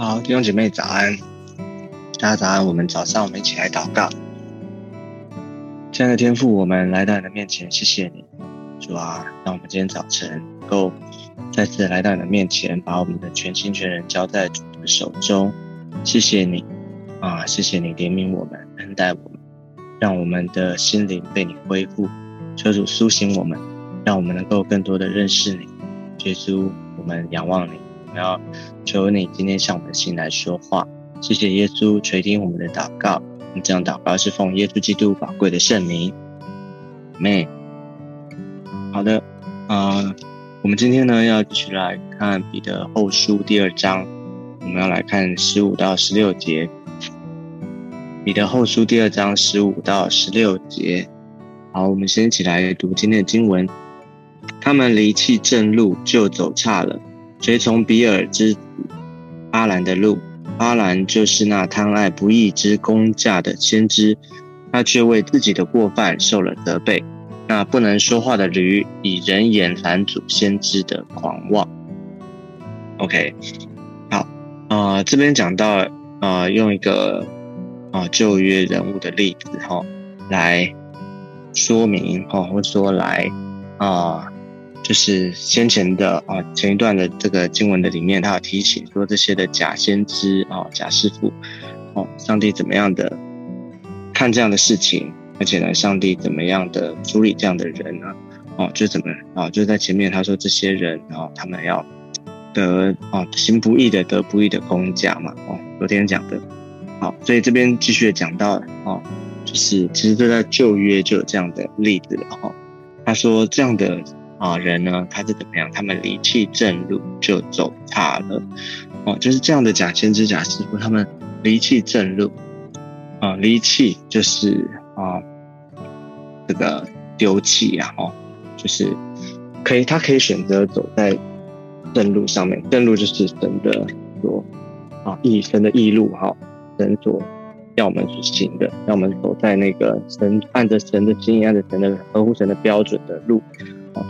好，弟兄姐妹早安，大家早安。我们早上我们一起来祷告。亲爱的天父，我们来到你的面前，谢谢你，主啊，让我们今天早晨能够再次来到你的面前，把我们的全心全人交在主的手中。谢谢你啊，谢谢你怜悯我们，恩待我们，让我们的心灵被你恢复。求主苏醒我们，让我们能够更多的认识你。耶稣，我们仰望你。要求你今天向我们的心来说话，谢谢耶稣垂听我们的祷告。我们这样祷告是奉耶稣基督宝贵的圣名。妹，好的，啊，我们今天呢要继续来看彼得后书第二章，我们要来看十五到十六节。彼得后书第二章十五到十六节，好，我们先一起来读今天的经文。他们离弃正路，就走差了。随从比尔之阿兰的路，阿兰就是那贪爱不义之公价的先知，他却为自己的过犯受了责备。那不能说话的驴，以人眼拦阻先知的狂妄。OK，好，呃，这边讲到，呃，用一个啊旧约人物的例子哈，来说明哈，或者说来啊。就是先前的啊，前一段的这个经文的里面，他有提醒说这些的假先知啊、假师傅哦，上帝怎么样的看这样的事情，而且呢，上帝怎么样的处理这样的人呢？哦，就怎么啊，就在前面他说这些人啊，他们要得啊行不义的得不义的公价嘛。哦，昨天讲的，好，所以这边继续讲到哦，就是其实就在旧约就有这样的例子了哈。他说这样的。啊，人呢，他是怎么样？他们离弃正路就走差了，哦，就是这样的假先知、假师傅，他们离弃正路，啊，离弃就是啊，这个丢弃啊，哦，就是可以，他可以选择走在正路上面，正路就是神的所啊，义神的义路哈，神所要我们去行的，让我们走在那个神按着神的心意，按着神的合乎神的标准的路。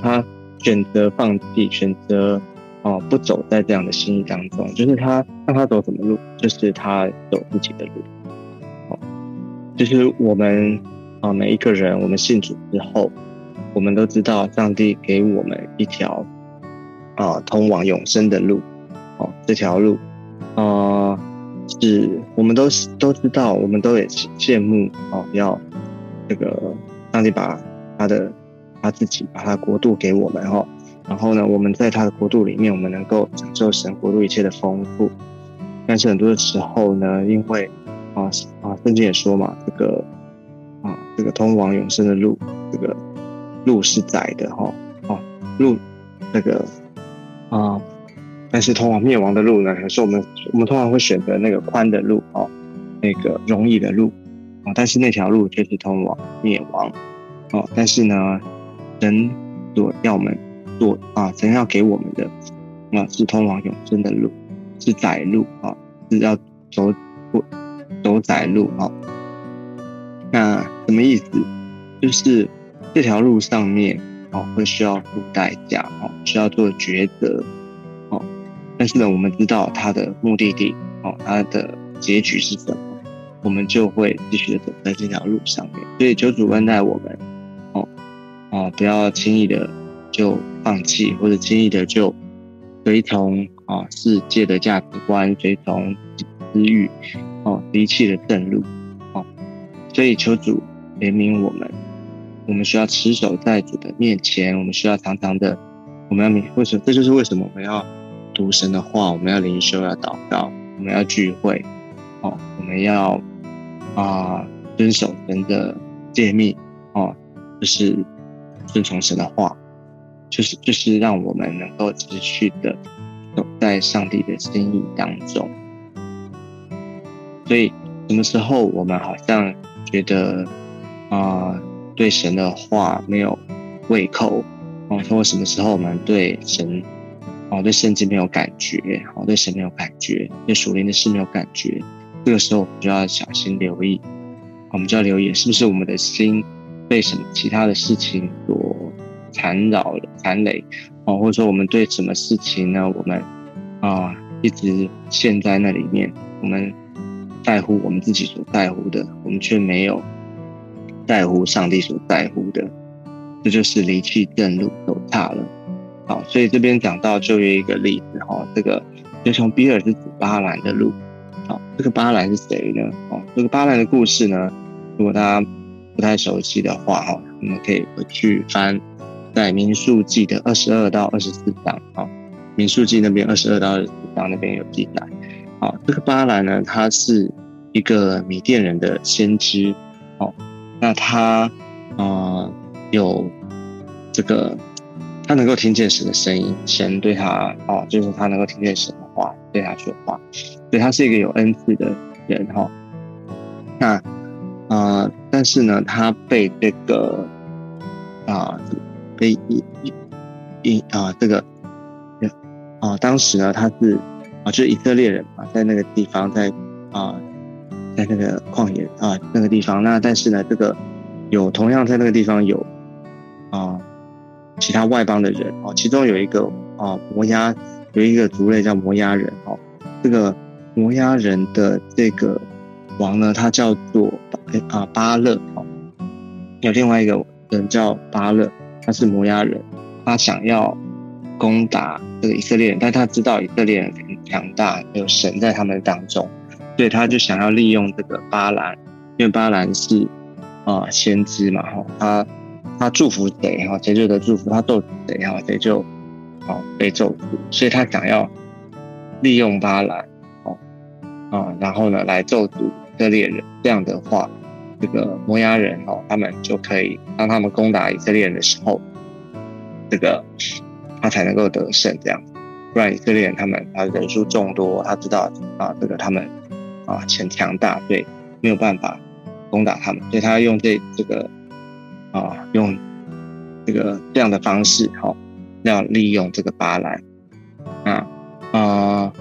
他选择放弃，选择哦不走在这样的心意当中，就是他让他走什么路，就是他走自己的路。哦，就是我们啊每一个人，我们信主之后，我们都知道上帝给我们一条啊通往永生的路。哦，这条路啊是我们都都知道，我们都也羡慕哦，要这个上帝把他的。他自己把他国度给我们哈，然后呢，我们在他的国度里面，我们能够享受神国度一切的丰富。但是很多的时候呢，因为啊啊，圣经也说嘛，这个啊这个通往永生的路，这个路是窄的哈，哦路那个啊，但是通往灭亡的路呢，可是我们我们通常会选择那个宽的路哦，那个容易的路啊，但是那条路却是通往灭亡哦，但是呢。神所要我们做啊，神要给我们的啊，是通往永生的路，是窄路啊，是要走过走窄路啊。那什么意思？就是这条路上面啊，会需要付代价啊，需要做抉择哦。但是呢，我们知道它的目的地哦，它的结局是什么，我们就会继续的走在这条路上面。所以，求主恩待我们。啊，不要轻易的就放弃，或者轻易的就随从啊世界的价值观，随从私欲，哦，离弃了正路，哦，所以求主怜悯我们，我们需要持守在主的面前，我们需要常常的，我们要明，为什么？这就是为什么我们要读神的话，我们要灵修，要祷告，我们要聚会，哦，我们要啊遵守神的诫命，哦，就是。顺从神的话，就是就是让我们能够持续的走在上帝的心意当中。所以，什么时候我们好像觉得啊，对神的话没有胃口哦，或什么时候我们对神哦，对圣经没有感觉哦，对神没有感觉，对属灵的事没有感觉，这个时候我们就要小心留意，我们就要留意是不是我们的心。被什么其他的事情所缠绕了、缠累，哦，或者说我们对什么事情呢？我们啊一直陷在那里面，我们在乎我们自己所在乎的，我们却没有在乎上帝所在乎的，这就是离弃正路走差了。好，所以这边讲到就有一个例子哈，这个就从比尔是指巴兰的路。好，这个巴兰是谁呢？哦，这个巴兰的故事呢，如果大家不太熟悉的话哈，我们可以回去翻在民数记的二十二到二十四章啊。民数记那边二十二到二十四章那边有记载。好，这个巴兰呢，他是一个米甸人的先知。哦，那他啊有这个。他能够听见神的声音，神对他哦，就是他能够听见神的话，对他说话，所以他是一个有恩赐的人哈。那啊，但是呢，他被这个啊，被一一啊，这个啊，当时呢，他是啊，就是以色列人嘛，在那个地方，在啊，在那个旷野啊那个地方，那但是呢，这个有同样在那个地方有啊。其他外邦的人哦，其中有一个啊摩押，有一个族类叫摩押人哦。这个摩押人的这个王呢，他叫做啊巴勒哦。有另外一个人叫巴勒，他是摩押人，他想要攻打这个以色列人，但他知道以色列人很强大，有神在他们当中，所以他就想要利用这个巴兰，因为巴兰是啊先知嘛哈，他。他祝福谁哈，谁就得祝福；他咒谁哈，谁就哦被咒诅。所以他想要利用巴兰哦啊，然后呢来咒诅以色列人。这样的话，这个摩押人哦，他们就可以当他们攻打以色列人的时候，这个他才能够得胜。这样，不然以色列人他们他人数众多，他知道啊这个他们啊很强大，所以没有办法攻打他们。所以他用这这个。啊，用这个这样的方式，哈，要利用这个巴兰，啊啊，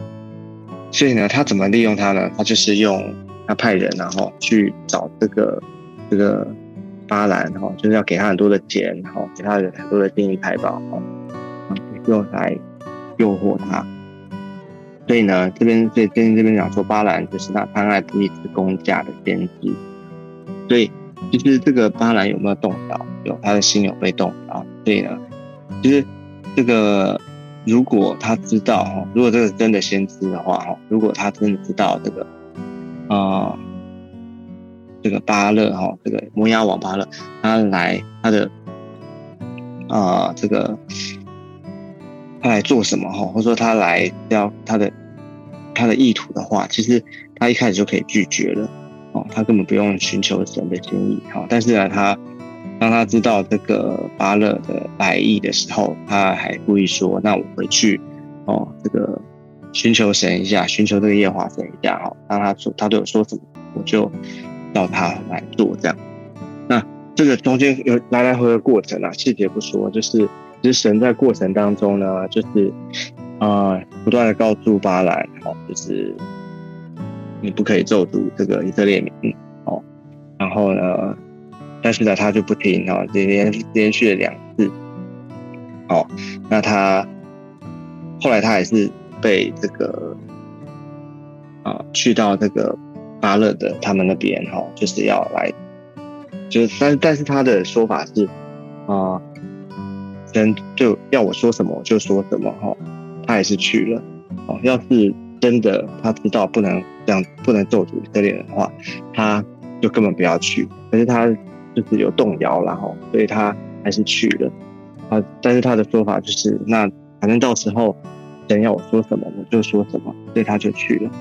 所以呢，他怎么利用他呢？他就是用他派人，然后去找这个这个巴兰，哈，就是要给他很多的钱，然后给他很多的金银财宝，哈，用来诱惑他。所以呢，这边所以这边这边讲说，巴兰就是他贪爱不义之公价的先知，所以。其实这个巴兰有没有动摇？有，他的心有被动摇。所以呢，其实这个如果他知道哈，如果这个真的先知的话哈，如果他真的知道这个啊，这个巴勒哈，这个摩押王巴勒，他来他的啊，这个他来做什么哈，或者说他来要他的他的意图的话，其实他一开始就可以拒绝了。他根本不用寻求神的建议，好，但是呢，他当他知道这个巴勒的来意的时候，他还故意说：“那我回去，哦，这个寻求神一下，寻求这个耶华神一下，哈。”当他说他对我说什么，我就叫他来做这样。那这个中间有来来回回过程啊，细节不说，就是其实神在过程当中呢，就是啊，不断的告诉巴兰，哦，就是。你不可以咒诅这个以色列民哦，然后呢，但是呢，他就不听哦，连连续了两次，哦，那他后来他还是被这个啊，去到这个巴勒的他们那边哈，就是要来，就是但但是他的说法是啊，人就要我说什么我就说什么哈，他还是去了哦，要是。真的，他知道不能这样，不能咒诅以色列人的话，他就根本不要去。可是他就是有动摇，然后所以他还是去了。啊，但是他的说法就是，那反正到时候神要我说什么，我就说什么，所以他就去了。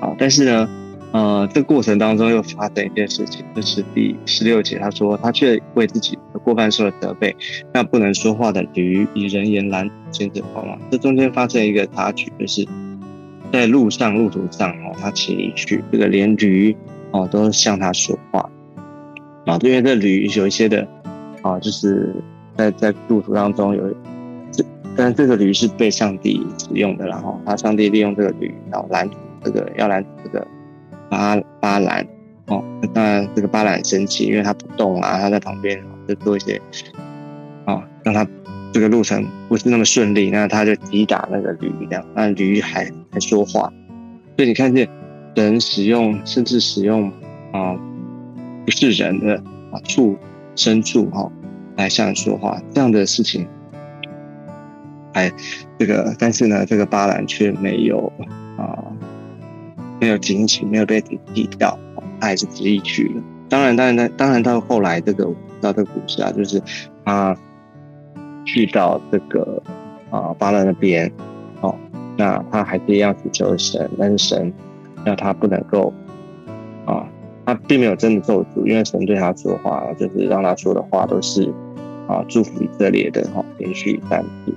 啊，但是呢，呃，这过程当中又发生一件事情，就是第十六节，他说他却为自己的过犯受了责备。那不能说话的驴以人言拦牵着跑嘛，这中间发生一个插曲，就是。在路上路途上哦，他骑去，这个连驴哦都向他说话啊，因为这驴有一些的啊，就是在在路途当中有，但这个驴是被上帝使用的，然后他上帝利用这个驴，然后拦这个要拦这个巴巴兰哦，当然这个巴兰生气，因为他不动啊，他在旁边就做一些啊，让他这个路程不是那么顺利，那他就击打那个驴，这样，那驴还还说话，所以你看见人使用，甚至使用啊不是人的啊畜牲畜哈来向人说话，这样的事情，哎，这个但是呢，这个巴兰却没有啊没有警醒，没有被抵抵掉，他还是执意去了。当然，当然，当然到后来这个到这个故事啊，就是他。去到这个啊巴勒那边，哦，那他还是一样祈求神，但是神让他不能够啊，他并没有真的咒诅，因为神对他说话，就是让他说的话都是啊祝福以色列的哈，连续三次，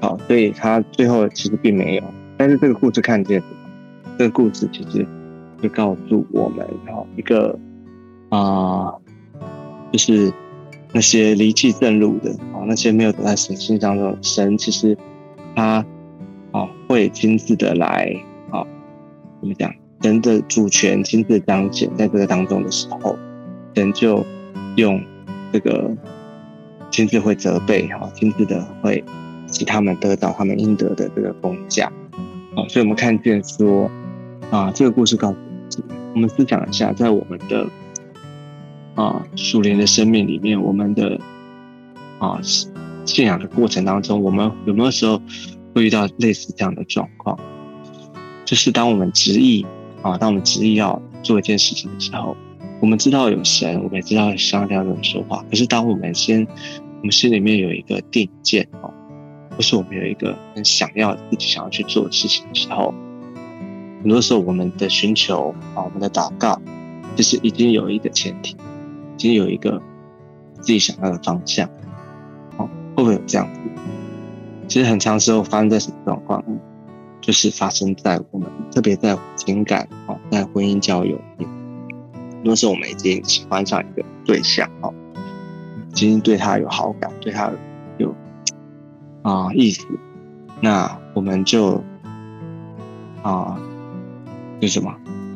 好，所以他最后其实并没有，但是这个故事看见，这个故事其实就告诉我们哈一个啊，就是。那些离弃正路的啊，那些没有走在神心当中，神其实他啊会亲自的来啊，怎么讲？神的主权亲自彰显在这个当中的时候，神就用这个亲自会责备哈，亲自的会使他们得到他们应得的这个公价。好，所以我们看见说啊，这个故事告诉我们，我们思想一下，在我们的。啊，属灵的生命里面，我们的啊信仰的过程当中，我们有没有时候会遇到类似这样的状况？就是当我们执意啊，当我们执意要做一件事情的时候，我们知道有神，我们也知道上帝要跟我们说话。可是当我们先，我们心里面有一个定见哦，或是我们有一个很想要自己想要去做的事情的时候，很多时候我们的寻求啊，我们的祷告，就是已经有一个前提。已经有一个自己想要的方向，哦，会不会有这样子？其实很长时候发生在什么状况？就是发生在我们，特别在情感哦，在婚姻交友里，很多时候我们已经喜欢上一个对象哦，已经对他有好感，对他啊意思，那我们就啊，就什么？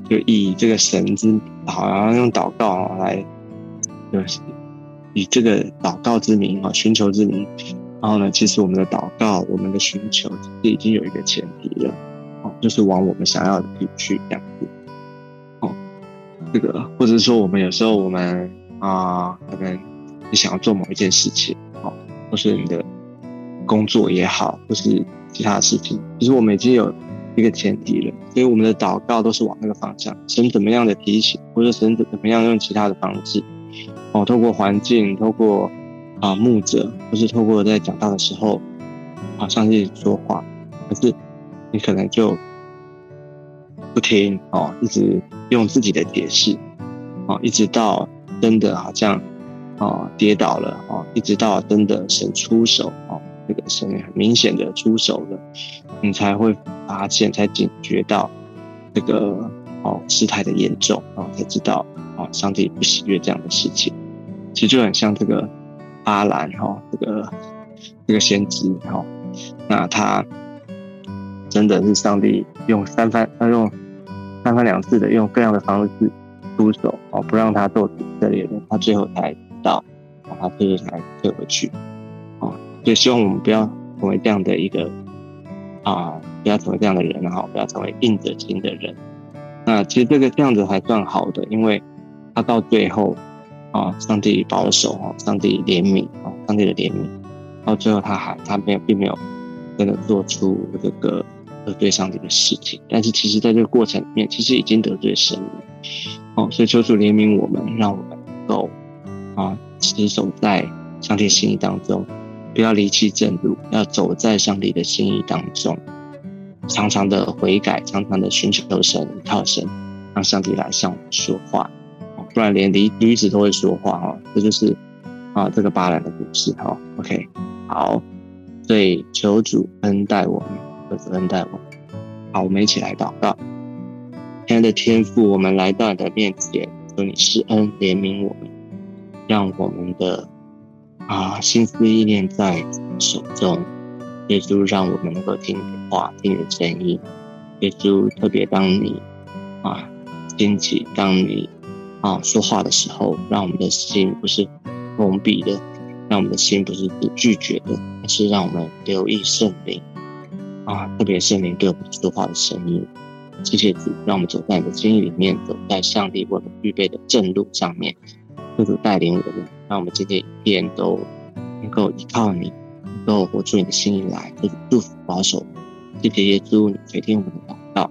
就以这个神之，好像用祷告来。就是以这个祷告之名啊，寻求之名，然后呢，其实我们的祷告，我们的寻求，其实已经有一个前提了，哦，就是往我们想要的地去这样子，哦，这个或者说我们有时候我们啊，可能你想要做某一件事情，哦，或是你的工作也好，或是其他的事情，其实我们已经有一个前提了，所以我们的祷告都是往那个方向，神怎么样的提醒，或者神怎么样用其他的方式。哦，透过环境，透过啊牧者，或是透过在讲道的时候，啊上帝说话，可是你可能就不听哦，一直用自己的解释，哦，一直到真的好像哦跌倒了哦，一直到真的神出手哦，这个声音很明显的出手了，你才会发现，才警觉到这个哦事态的严重，然后才知道哦上帝不喜悦这样的事情。其实就很像这个阿兰哈，这个这个先知哈，那他真的是上帝用三番，他用三番两次的用各样的方式出手哦，不让他做以色列人，他最后才知道，他最后才退回去所以希望我们不要成为这样的一个啊，不要成为这样的人哈，不要成为硬着心的人。那其实这个这样子还算好的，因为他到最后。啊，上帝保守啊，上帝怜悯啊，上帝的怜悯，到最后他还他没有并没有真的做出这个得罪上帝的事情，但是其实在这个过程里面，其实已经得罪神了。哦，所以求主怜悯我们，让我们能够啊持守在上帝心意当中，不要离弃正路，要走在上帝的心意当中，常常的悔改，常常的寻求神，靠神，让上帝来向我们说话。不然连驴驴子都会说话哦，这就是啊这个巴兰的故事哈。OK，好，所以求主恩待我们，求主恩待我们。好，我们一起来祷告。亲爱的天父，我们来到你的面前，求你施恩怜悯我们，让我们的啊心思意念在手中。耶稣，让我们能够听你的话，听你的声音。耶稣，特别当你啊兴起，当你。啊，说话的时候，让我们的心不是封闭的，让我们的心不是拒绝的，而是让我们留意圣灵啊，特别圣灵对我们说话的声音。谢谢主，让我们走在你的心意里面，走在上帝为我们预备的正路上面。求主带领我们，让我们今天一天都能够依靠你，能够活出你的心意来。主祝福保守。谢谢耶稣，你垂听我们的祷告，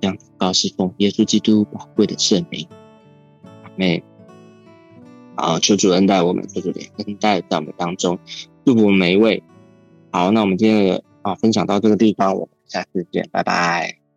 这样祷告是奉耶稣基督宝贵的圣名。阿妹，好，求主恩待我们，求主怜恩待在我们当中，祝福每一位。好，那我们今天的啊分享到这个地方，我们下次见，拜拜。